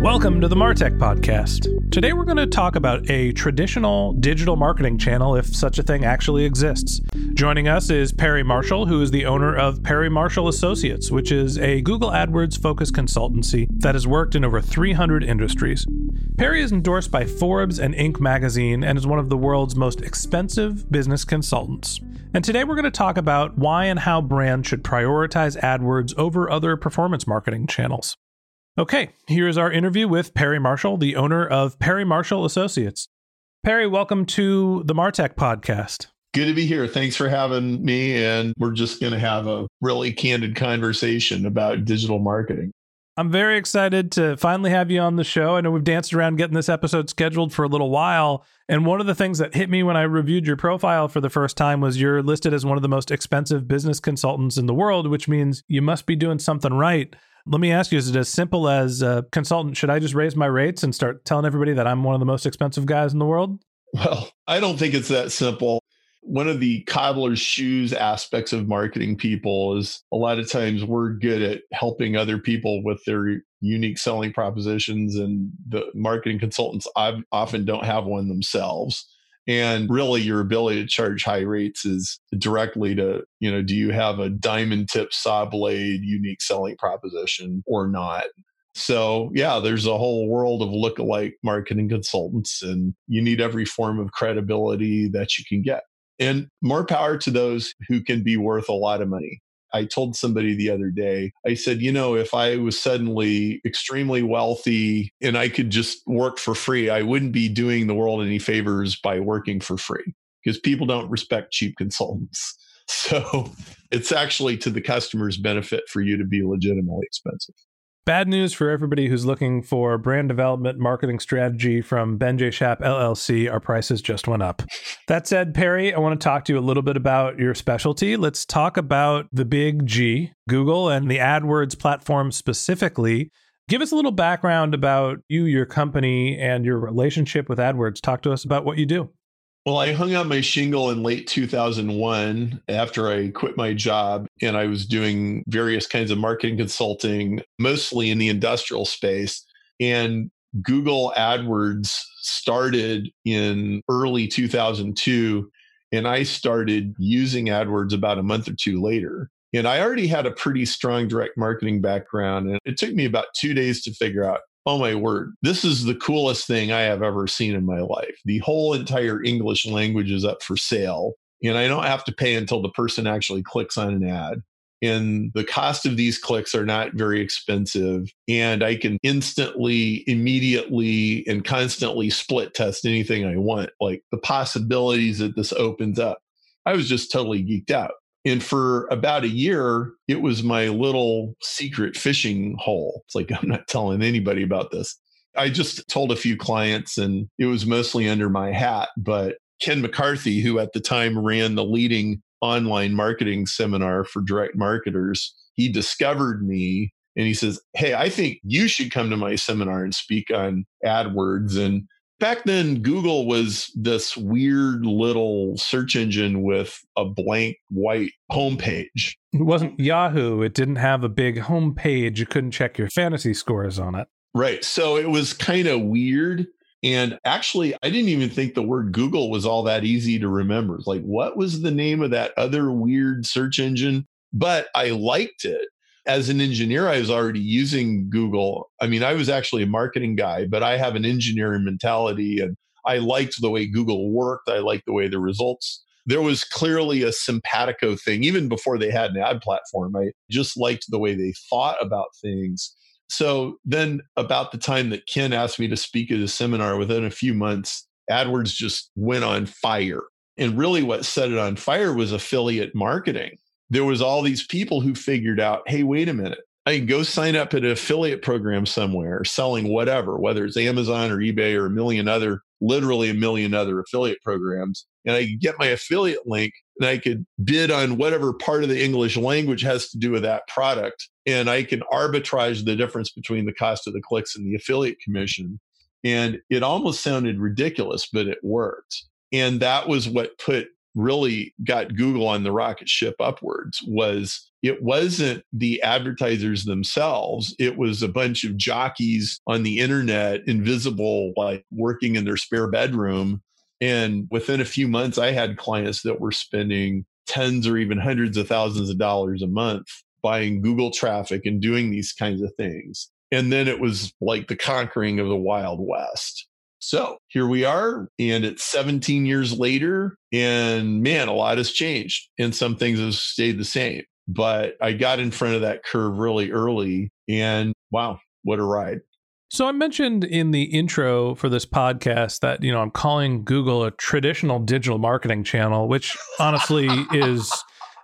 Welcome to the Martech Podcast. Today we're going to talk about a traditional digital marketing channel, if such a thing actually exists. Joining us is Perry Marshall, who is the owner of Perry Marshall Associates, which is a Google AdWords focused consultancy that has worked in over 300 industries. Perry is endorsed by Forbes and Inc. magazine and is one of the world's most expensive business consultants. And today we're going to talk about why and how brands should prioritize AdWords over other performance marketing channels. Okay, here is our interview with Perry Marshall, the owner of Perry Marshall Associates. Perry, welcome to the Martech podcast. Good to be here. Thanks for having me. And we're just going to have a really candid conversation about digital marketing. I'm very excited to finally have you on the show. I know we've danced around getting this episode scheduled for a little while. And one of the things that hit me when I reviewed your profile for the first time was you're listed as one of the most expensive business consultants in the world, which means you must be doing something right. Let me ask you, is it as simple as a consultant? Should I just raise my rates and start telling everybody that I'm one of the most expensive guys in the world? Well, I don't think it's that simple. One of the cobbler's shoes aspects of marketing people is a lot of times we're good at helping other people with their unique selling propositions, and the marketing consultants I've, often don't have one themselves and really your ability to charge high rates is directly to you know do you have a diamond tip saw blade unique selling proposition or not? So yeah there's a whole world of lookalike marketing consultants and you need every form of credibility that you can get. And more power to those who can be worth a lot of money I told somebody the other day, I said, you know, if I was suddenly extremely wealthy and I could just work for free, I wouldn't be doing the world any favors by working for free because people don't respect cheap consultants. So it's actually to the customer's benefit for you to be legitimately expensive. Bad news for everybody who's looking for brand development marketing strategy from Ben J. Shap LLC. Our prices just went up. That said, Perry, I want to talk to you a little bit about your specialty. Let's talk about the big G, Google, and the AdWords platform specifically. Give us a little background about you, your company, and your relationship with AdWords. Talk to us about what you do. Well, I hung out my shingle in late 2001 after I quit my job and I was doing various kinds of marketing consulting, mostly in the industrial space. And Google AdWords started in early 2002. And I started using AdWords about a month or two later. And I already had a pretty strong direct marketing background. And it took me about two days to figure out oh my word, this is the coolest thing I have ever seen in my life. The whole entire English language is up for sale. And I don't have to pay until the person actually clicks on an ad. And the cost of these clicks are not very expensive. And I can instantly, immediately, and constantly split test anything I want. Like the possibilities that this opens up. I was just totally geeked out. And for about a year, it was my little secret fishing hole. It's like, I'm not telling anybody about this. I just told a few clients, and it was mostly under my hat. But Ken McCarthy, who at the time ran the leading online marketing seminar for direct marketers, he discovered me and he says, Hey, I think you should come to my seminar and speak on AdWords. And back then Google was this weird little search engine with a blank white homepage. It wasn't Yahoo. It didn't have a big homepage. You couldn't check your fantasy scores on it. Right. So it was kind of weird. And actually, I didn't even think the word Google was all that easy to remember. Like, what was the name of that other weird search engine? But I liked it as an engineer, I was already using Google. I mean, I was actually a marketing guy, but I have an engineering mentality and I liked the way Google worked. I liked the way the results. There was clearly a simpatico thing, even before they had an ad platform. I just liked the way they thought about things. So then, about the time that Ken asked me to speak at a seminar, within a few months, AdWords just went on fire. And really, what set it on fire was affiliate marketing there was all these people who figured out, hey, wait a minute. I can go sign up at an affiliate program somewhere selling whatever, whether it's Amazon or eBay or a million other, literally a million other affiliate programs. And I get my affiliate link and I could bid on whatever part of the English language has to do with that product. And I can arbitrage the difference between the cost of the clicks and the affiliate commission. And it almost sounded ridiculous, but it worked. And that was what put really got Google on the rocket ship upwards was it wasn't the advertisers themselves. It was a bunch of jockeys on the internet, invisible, like working in their spare bedroom. And within a few months, I had clients that were spending tens or even hundreds of thousands of dollars a month buying Google traffic and doing these kinds of things. And then it was like the conquering of the Wild West. So here we are, and it's 17 years later, and man, a lot has changed, and some things have stayed the same. But I got in front of that curve really early, and wow, what a ride. So I mentioned in the intro for this podcast that, you know, I'm calling Google a traditional digital marketing channel, which honestly is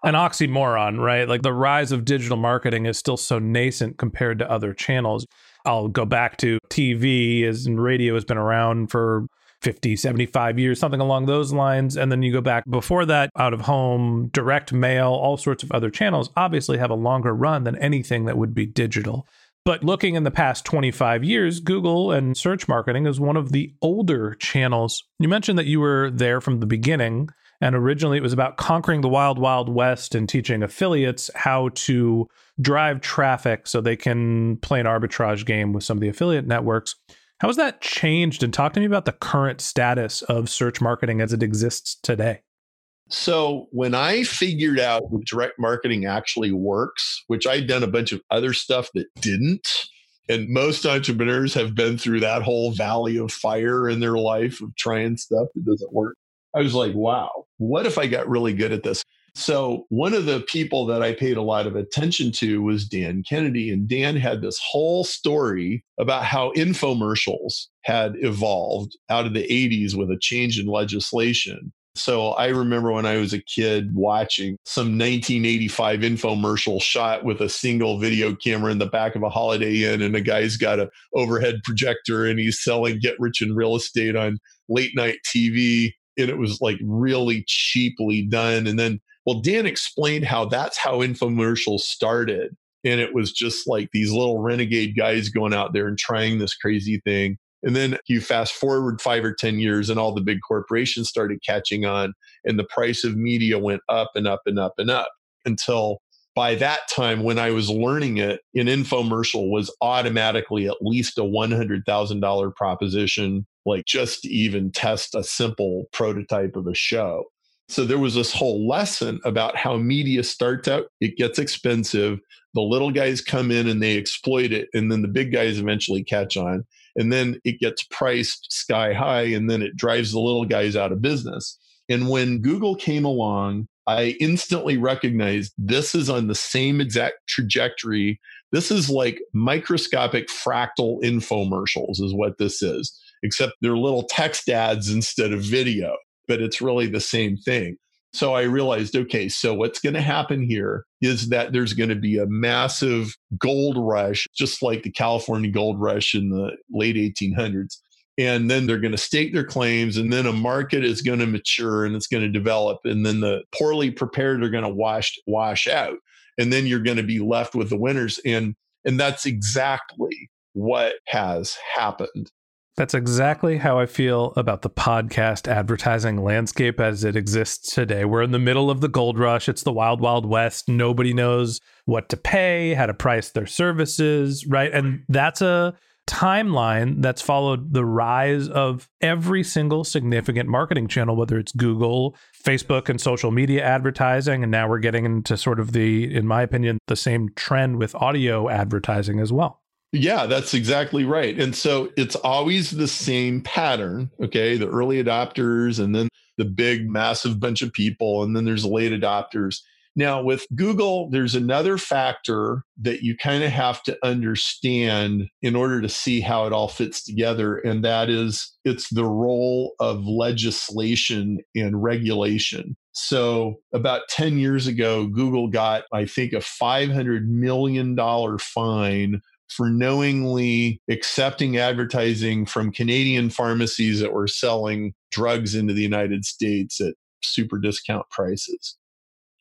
an oxymoron, right? Like the rise of digital marketing is still so nascent compared to other channels. I'll go back to TV as and radio has been around for 50, 75 years, something along those lines. And then you go back before that, out of home, direct mail, all sorts of other channels obviously have a longer run than anything that would be digital. But looking in the past 25 years, Google and search marketing is one of the older channels. You mentioned that you were there from the beginning. And originally it was about conquering the wild, wild west and teaching affiliates how to drive traffic so they can play an arbitrage game with some of the affiliate networks. How has that changed? And talk to me about the current status of search marketing as it exists today. So, when I figured out that direct marketing actually works, which I'd done a bunch of other stuff that didn't, and most entrepreneurs have been through that whole valley of fire in their life of trying stuff that doesn't work. I was like, wow, what if I got really good at this? So, one of the people that I paid a lot of attention to was Dan Kennedy. And Dan had this whole story about how infomercials had evolved out of the 80s with a change in legislation. So, I remember when I was a kid watching some 1985 infomercial shot with a single video camera in the back of a Holiday Inn, and a guy's got an overhead projector and he's selling get rich in real estate on late night TV and it was like really cheaply done. And then, well, Dan explained how that's how infomercials started. And it was just like these little renegade guys going out there and trying this crazy thing. And then you fast forward five or 10 years, and all the big corporations started catching on, and the price of media went up and up and up and up until by that time, when I was learning it, an infomercial was automatically at least a $100,000 proposition like just even test a simple prototype of a show. So there was this whole lesson about how media starts out, it gets expensive. The little guys come in and they exploit it, and then the big guys eventually catch on. And then it gets priced sky high, and then it drives the little guys out of business. And when Google came along, I instantly recognized this is on the same exact trajectory. This is like microscopic fractal infomercials, is what this is except they're little text ads instead of video, but it's really the same thing. So I realized, okay, so what's going to happen here is that there's going to be a massive gold rush, just like the California gold rush in the late 1800s. And then they're going to stake their claims, and then a market is going to mature and it's going to develop. And then the poorly prepared are going to wash wash out. And then you're going to be left with the winners. And and that's exactly what has happened. That's exactly how I feel about the podcast advertising landscape as it exists today. We're in the middle of the gold rush. It's the wild, wild west. Nobody knows what to pay, how to price their services, right? And that's a timeline that's followed the rise of every single significant marketing channel, whether it's Google, Facebook, and social media advertising. And now we're getting into sort of the, in my opinion, the same trend with audio advertising as well. Yeah, that's exactly right. And so it's always the same pattern. Okay. The early adopters and then the big, massive bunch of people, and then there's late adopters. Now, with Google, there's another factor that you kind of have to understand in order to see how it all fits together. And that is it's the role of legislation and regulation. So, about 10 years ago, Google got, I think, a $500 million fine for knowingly accepting advertising from Canadian pharmacies that were selling drugs into the United States at super discount prices.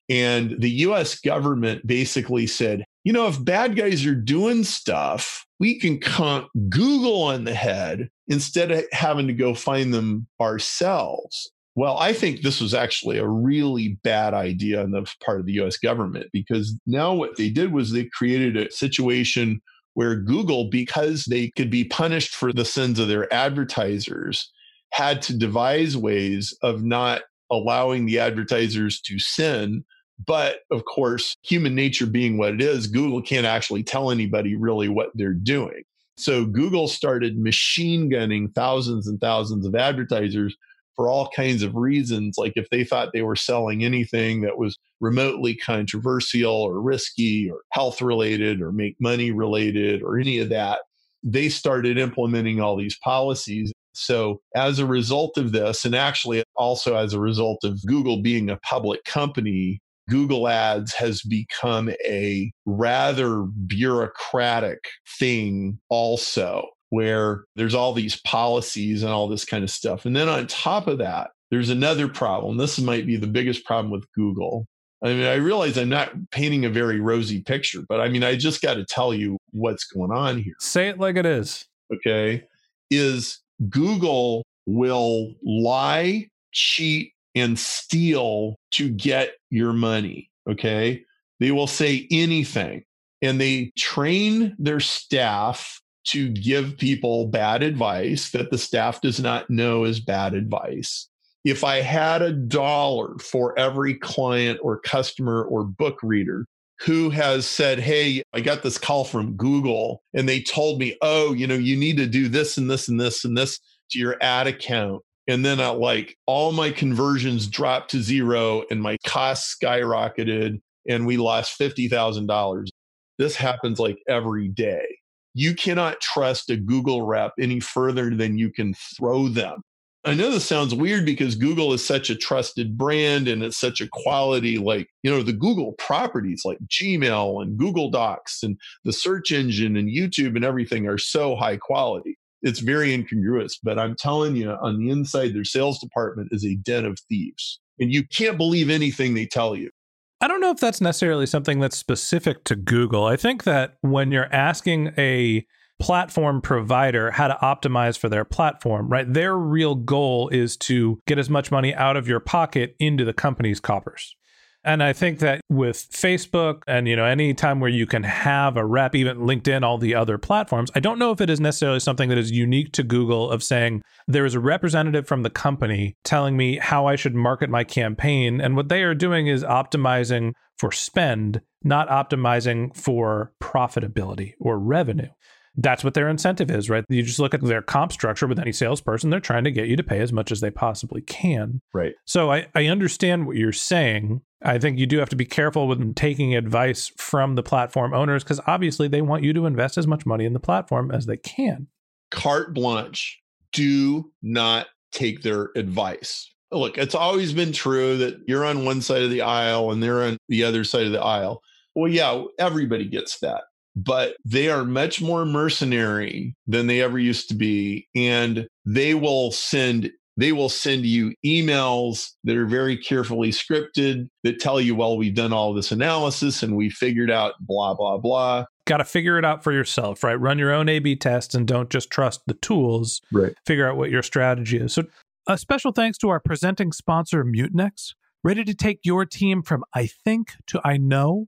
And the US government basically said, you know, if bad guys are doing stuff, we can conk Google on the head instead of having to go find them ourselves. Well, I think this was actually a really bad idea on the part of the US government because now what they did was they created a situation where Google, because they could be punished for the sins of their advertisers, had to devise ways of not allowing the advertisers to sin. But of course, human nature being what it is, Google can't actually tell anybody really what they're doing. So Google started machine gunning thousands and thousands of advertisers for all kinds of reasons. Like if they thought they were selling anything that was remotely controversial or risky or health related or make money related or any of that, they started implementing all these policies. So, as a result of this, and actually also as a result of Google being a public company, Google Ads has become a rather bureaucratic thing, also where there's all these policies and all this kind of stuff. And then on top of that, there's another problem. This might be the biggest problem with Google. I mean, I realize I'm not painting a very rosy picture, but I mean, I just got to tell you what's going on here. Say it like it is. Okay. Is Google will lie, cheat, and steal to get your money. Okay. They will say anything and they train their staff to give people bad advice that the staff does not know is bad advice. If I had a dollar for every client or customer or book reader who has said, Hey, I got this call from Google and they told me, Oh, you know, you need to do this and this and this and this to your ad account. And then I like all my conversions dropped to zero and my costs skyrocketed and we lost $50,000. This happens like every day you cannot trust a Google rep any further than you can throw them. I know this sounds weird because Google is such a trusted brand and it's such a quality, like, you know, the Google properties like Gmail and Google Docs and the search engine and YouTube and everything are so high quality. It's very incongruous, but I'm telling you, on the inside, their sales department is a den of thieves. And you can't believe anything they tell you. I don't know if that's necessarily something that's specific to Google. I think that when you're asking a platform provider how to optimize for their platform, right? Their real goal is to get as much money out of your pocket into the company's coffers. And I think that with Facebook and you know any time where you can have a rep, even LinkedIn, all the other platforms, I don't know if it is necessarily something that is unique to Google of saying there is a representative from the company telling me how I should market my campaign. And what they are doing is optimizing for spend, not optimizing for profitability or revenue that's what their incentive is, right? You just look at their comp structure with any salesperson, they're trying to get you to pay as much as they possibly can. Right. So I, I understand what you're saying. I think you do have to be careful with taking advice from the platform owners because obviously they want you to invest as much money in the platform as they can. Carte blanche. Do not take their advice. Look, it's always been true that you're on one side of the aisle and they're on the other side of the aisle. Well, yeah, everybody gets that but they are much more mercenary than they ever used to be and they will send they will send you emails that are very carefully scripted that tell you well we've done all this analysis and we figured out blah blah blah got to figure it out for yourself, right? Run your own A B tests and don't just trust the tools. Right. Figure out what your strategy is. So, a special thanks to our presenting sponsor, Mutinex. Ready to take your team from I think to I know?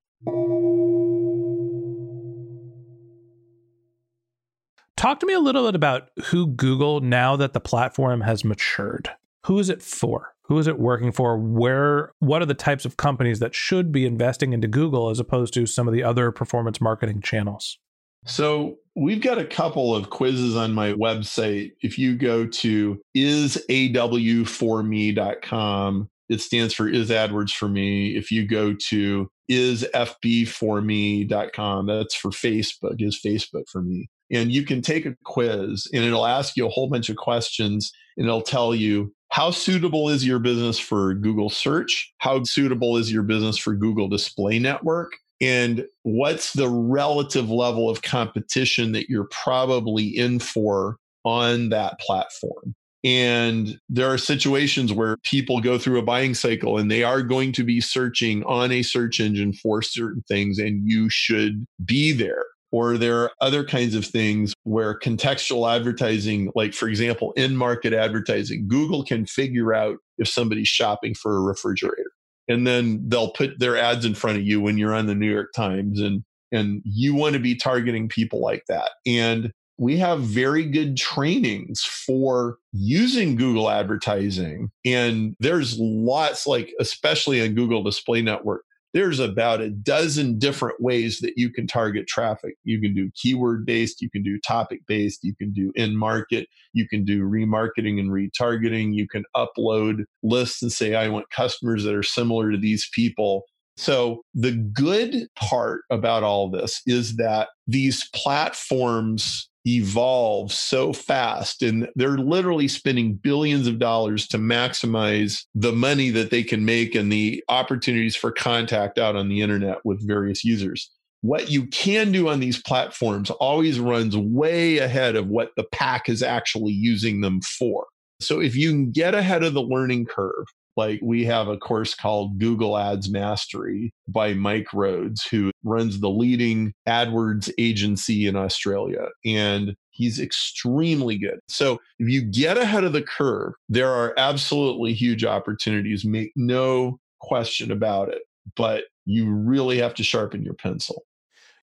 Talk to me a little bit about who Google now that the platform has matured. Who is it for? Who is it working for? Where what are the types of companies that should be investing into Google as opposed to some of the other performance marketing channels? So we've got a couple of quizzes on my website. If you go to isAW4me.com, it stands for is AdWords for me. If you go to isFB4me.com, that's for Facebook, is Facebook for me. And you can take a quiz and it'll ask you a whole bunch of questions and it'll tell you how suitable is your business for Google search? How suitable is your business for Google Display Network? and what's the relative level of competition that you're probably in for on that platform. And there are situations where people go through a buying cycle and they are going to be searching on a search engine for certain things, and you should be there. Or there are other kinds of things where contextual advertising, like for example, in market advertising, Google can figure out if somebody's shopping for a refrigerator and then they'll put their ads in front of you when you're on the New York Times and and you want to be targeting people like that. And we have very good trainings for using Google advertising. And there's lots, like, especially on Google Display Network, there's about a dozen different ways that you can target traffic. You can do keyword based, you can do topic based, you can do in market, you can do remarketing and retargeting, you can upload lists and say, I want customers that are similar to these people. So, the good part about all this is that these platforms evolve so fast and they're literally spending billions of dollars to maximize the money that they can make and the opportunities for contact out on the internet with various users. What you can do on these platforms always runs way ahead of what the pack is actually using them for. So if you can get ahead of the learning curve, like we have a course called Google Ads Mastery by Mike Rhodes, who runs the leading AdWords agency in Australia. And he's extremely good. So if you get ahead of the curve, there are absolutely huge opportunities. Make no question about it. But you really have to sharpen your pencil.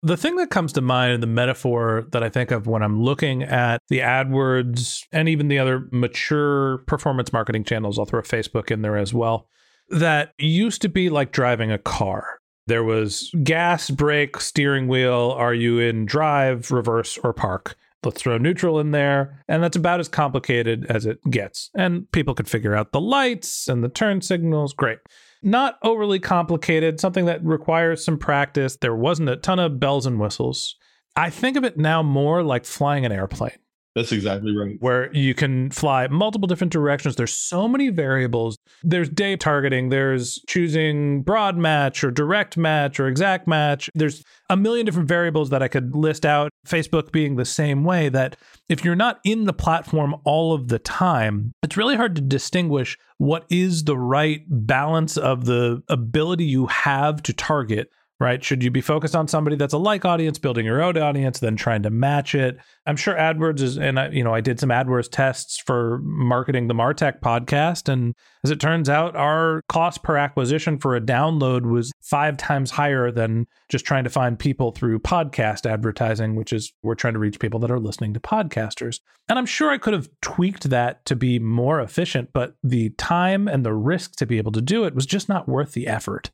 The thing that comes to mind in the metaphor that I think of when I'm looking at the AdWords and even the other mature performance marketing channels, I'll throw Facebook in there as well, that used to be like driving a car. There was gas, brake, steering wheel. Are you in drive, reverse, or park? Let's throw neutral in there. And that's about as complicated as it gets. And people could figure out the lights and the turn signals. Great not overly complicated, something that requires some practice. There wasn't a ton of bells and whistles. I think of it now more like flying an airplane. That's exactly right. Where you can fly multiple different directions. There's so many variables. There's day targeting, there's choosing broad match or direct match or exact match. There's a million different variables that I could list out. Facebook being the same way that if you're not in the platform all of the time, it's really hard to distinguish what is the right balance of the ability you have to target right? Should you be focused on somebody that's a like audience, building your own audience, then trying to match it? I'm sure AdWords is, and I, you know, I did some AdWords tests for marketing the Martech podcast, and as it turns out, our cost per acquisition for a download was five times higher than just trying to find people through podcast advertising, which is we're trying to reach people that are listening to podcasters. And I'm sure I could have tweaked that to be more efficient, but the time and the risk to be able to do it was just not worth the effort.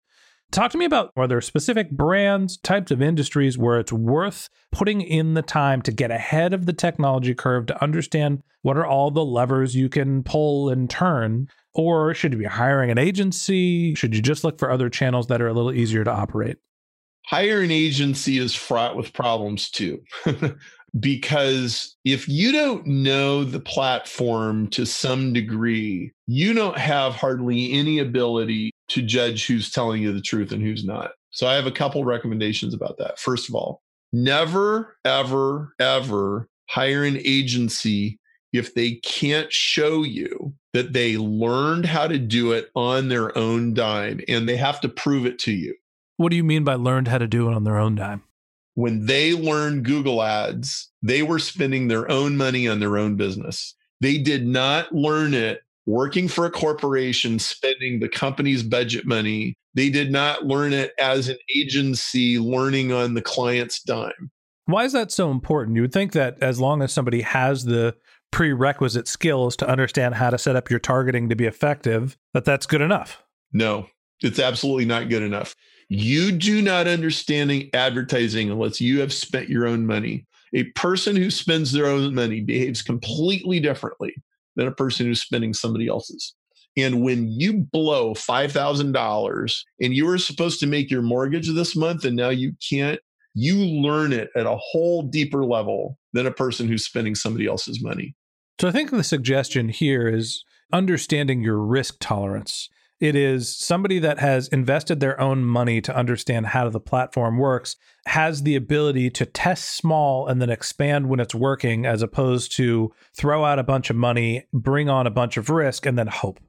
Talk to me about are there specific brands, types of industries where it's worth putting in the time to get ahead of the technology curve to understand what are all the levers you can pull and turn? Or should you be hiring an agency? Should you just look for other channels that are a little easier to operate? Hire an agency is fraught with problems too. because if you don't know the platform to some degree, you don't have hardly any ability to judge who's telling you the truth and who's not. So I have a couple recommendations about that. First of all, never, ever, ever hire an agency if they can't show you that they learned how to do it on their own dime and they have to prove it to you. What do you mean by learned how to do it on their own dime? When they learned Google Ads, they were spending their own money on their own business. They did not learn it working for a corporation, spending the company's budget money. They did not learn it as an agency learning on the client's dime. Why is that so important? You would think that as long as somebody has the prerequisite skills to understand how to set up your targeting to be effective, that that's good enough. No, it's absolutely not good enough. You do not understanding advertising unless you have spent your own money. A person who spends their own money behaves completely differently than a person who's spending somebody else's. And when you blow $5,000 and you were supposed to make your mortgage this month and now you can't, you learn it at a whole deeper level than a person who's spending somebody else's money. So I think the suggestion here is understanding your risk tolerance. It is somebody that has invested their own money to understand how the platform works, has the ability to test small and then expand when it's working, as opposed to throw out a bunch of money, bring on a bunch of risk, and then hope.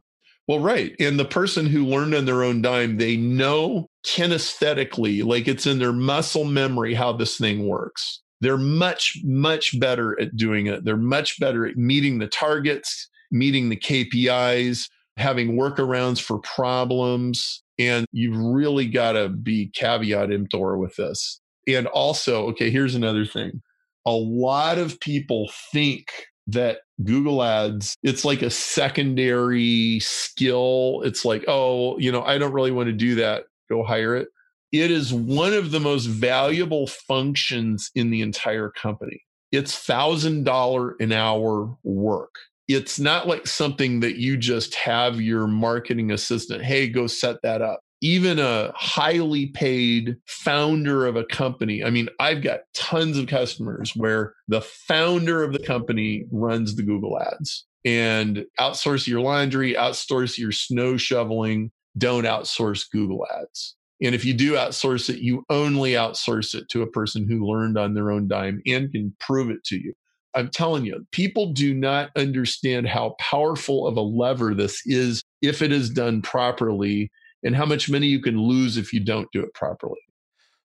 Well, right. And the person who learned on their own dime, they know kinesthetically, like it's in their muscle memory, how this thing works. They're much, much better at doing it. They're much better at meeting the targets, meeting the KPIs, having workarounds for problems. And you've really got to be caveat emptor with this. And also, okay, here's another thing. A lot of people think that Google Ads, it's like a secondary skill. It's like, oh, you know, I don't really want to do that. Go hire it. It is one of the most valuable functions in the entire company. It's $1,000 an hour work it's not like something that you just have your marketing assistant, hey, go set that up. Even a highly paid founder of a company. I mean, I've got tons of customers where the founder of the company runs the Google ads and outsource your laundry, outsource your snow shoveling, don't outsource Google ads. And if you do outsource it, you only outsource it to a person who learned on their own dime and can prove it to you. I'm telling you, people do not understand how powerful of a lever this is if it is done properly and how much money you can lose if you don't do it properly.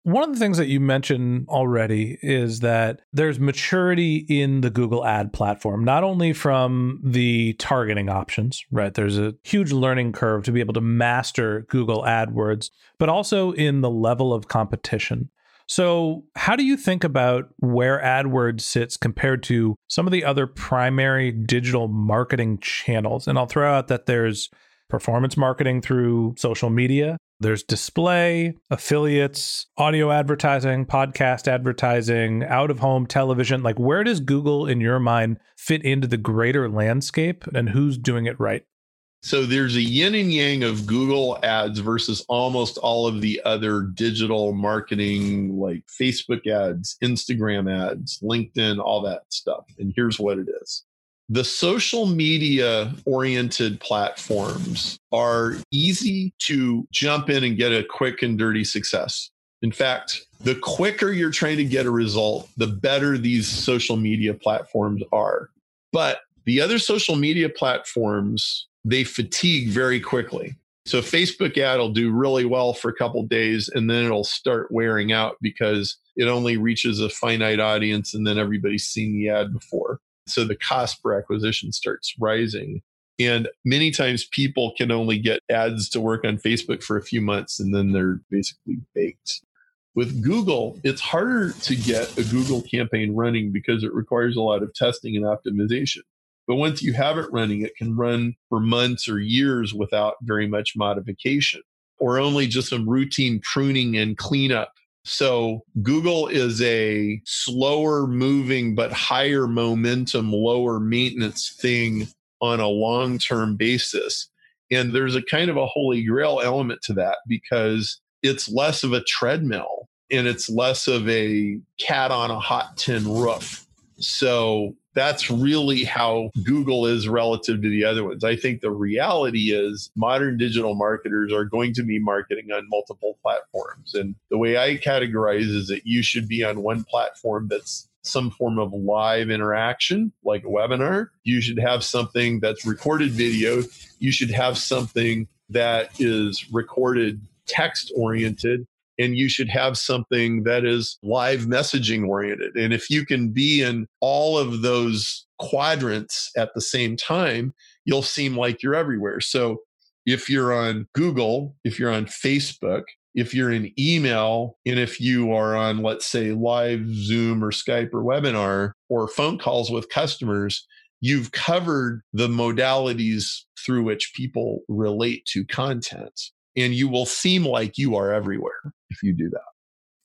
One of the things that you mentioned already is that there's maturity in the Google ad platform, not only from the targeting options, right? There's a huge learning curve to be able to master Google AdWords, but also in the level of competition. So, how do you think about where AdWords sits compared to some of the other primary digital marketing channels? And I'll throw out that there's performance marketing through social media, there's display, affiliates, audio advertising, podcast advertising, out of home television. Like, where does Google, in your mind, fit into the greater landscape and who's doing it right? So there's a yin and yang of Google ads versus almost all of the other digital marketing like Facebook ads, Instagram ads, LinkedIn, all that stuff. And here's what it is. The social media oriented platforms are easy to jump in and get a quick and dirty success. In fact, the quicker you're trying to get a result, the better these social media platforms are. But the other social media platforms they fatigue very quickly. So Facebook ad will do really well for a couple days and then it'll start wearing out because it only reaches a finite audience and then everybody's seen the ad before. So the cost per acquisition starts rising. And many times people can only get ads to work on Facebook for a few months and then they're basically baked. With Google, it's harder to get a Google campaign running because it requires a lot of testing and optimization. But once you have it running, it can run for months or years without very much modification or only just some routine pruning and cleanup. So Google is a slower moving, but higher momentum, lower maintenance thing on a long term basis. And there's a kind of a holy grail element to that because it's less of a treadmill and it's less of a cat on a hot tin roof. So that's really how Google is relative to the other ones. I think the reality is modern digital marketers are going to be marketing on multiple platforms. And the way I categorize is that you should be on one platform that's some form of live interaction, like a webinar. You should have something that's recorded video. You should have something that is recorded text oriented and you should have something that is live messaging oriented. And if you can be in all of those quadrants at the same time, you'll seem like you're everywhere. So if you're on Google, if you're on Facebook, if you're in email, and if you are on, let's say, live Zoom or Skype or webinar or phone calls with customers, you've covered the modalities through which people relate to content and you will seem like you are everywhere if you do that.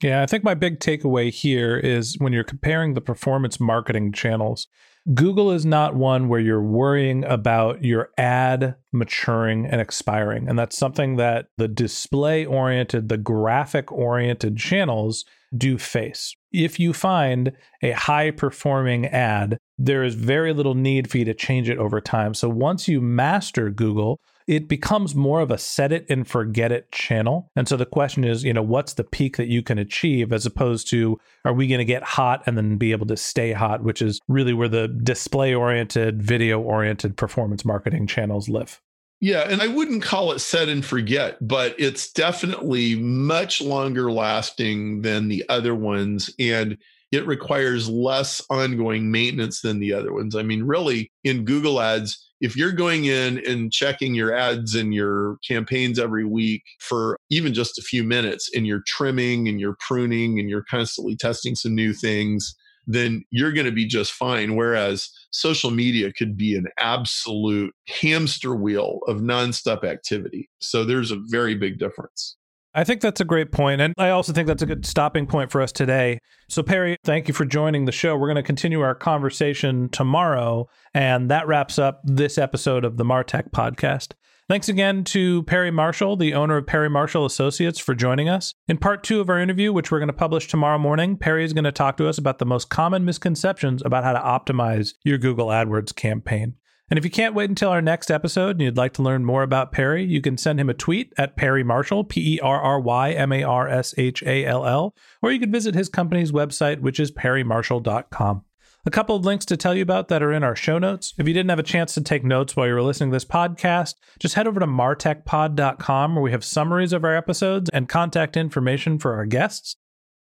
Yeah, I think my big takeaway here is when you're comparing the performance marketing channels, Google is not one where you're worrying about your ad maturing and expiring. And that's something that the display oriented, the graphic oriented channels do face. If you find a high performing ad, there is very little need for you to change it over time. So once you master Google, it becomes more of a set it and forget it channel. And so the question is, you know, what's the peak that you can achieve as opposed to are we going to get hot and then be able to stay hot, which is really where the display oriented, video oriented performance marketing channels live. Yeah, and I wouldn't call it set and forget, but it's definitely much longer lasting than the other ones. And it requires less ongoing maintenance than the other ones. I mean, really, in Google Ads, if you're going in and checking your ads and your campaigns every week for even just a few minutes and you're trimming and you're pruning and you're constantly testing some new things, then you're going to be just fine. Whereas social media could be an absolute hamster wheel of nonstop activity. So there's a very big difference. I think that's a great point, And I also think that's a good stopping point for us today. So, Perry, thank you for joining the show. We're going to continue our conversation tomorrow. And that wraps up this episode of the Martech podcast. Thanks again to Perry Marshall, the owner of Perry Marshall Associates, for joining us. In part two of our interview, which we're going to publish tomorrow morning, Perry is going to talk to us about the most common misconceptions about how to optimize your Google AdWords campaign. And if you can't wait until our next episode and you'd like to learn more about Perry, you can send him a tweet at Perry Marshall, P E R R Y M A R S H A L L, or you can visit his company's website, which is perrymarshall.com. A couple of links to tell you about that are in our show notes. If you didn't have a chance to take notes while you were listening to this podcast, just head over to martechpod.com where we have summaries of our episodes and contact information for our guests.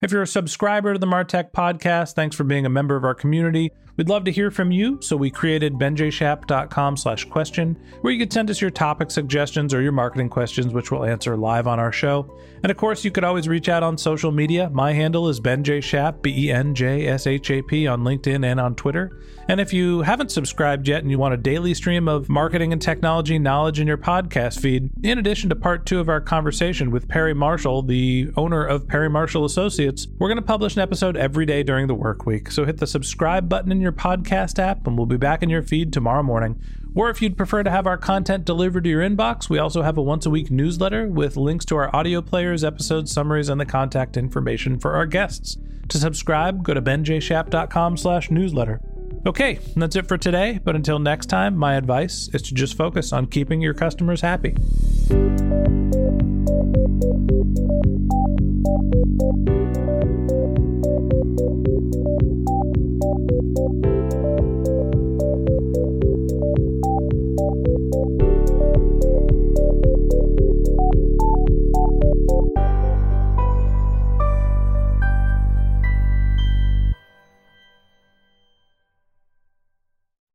If you're a subscriber to the Martech podcast, thanks for being a member of our community. We'd love to hear from you, so we created benjshap.com slash question, where you could send us your topic suggestions or your marketing questions, which we'll answer live on our show. And of course, you could always reach out on social media. My handle is benjshap, B-E-N-J-S-H-A-P, on LinkedIn and on Twitter. And if you haven't subscribed yet and you want a daily stream of marketing and technology knowledge in your podcast feed, in addition to part two of our conversation with Perry Marshall, the owner of Perry Marshall Associates, we're going to publish an episode every day during the work week. So hit the subscribe button in your podcast app, and we'll be back in your feed tomorrow morning. Or if you'd prefer to have our content delivered to your inbox, we also have a once a week newsletter with links to our audio players, episode summaries, and the contact information for our guests. To subscribe, go to benjshap.com slash newsletter. Okay, that's it for today, but until next time, my advice is to just focus on keeping your customers happy.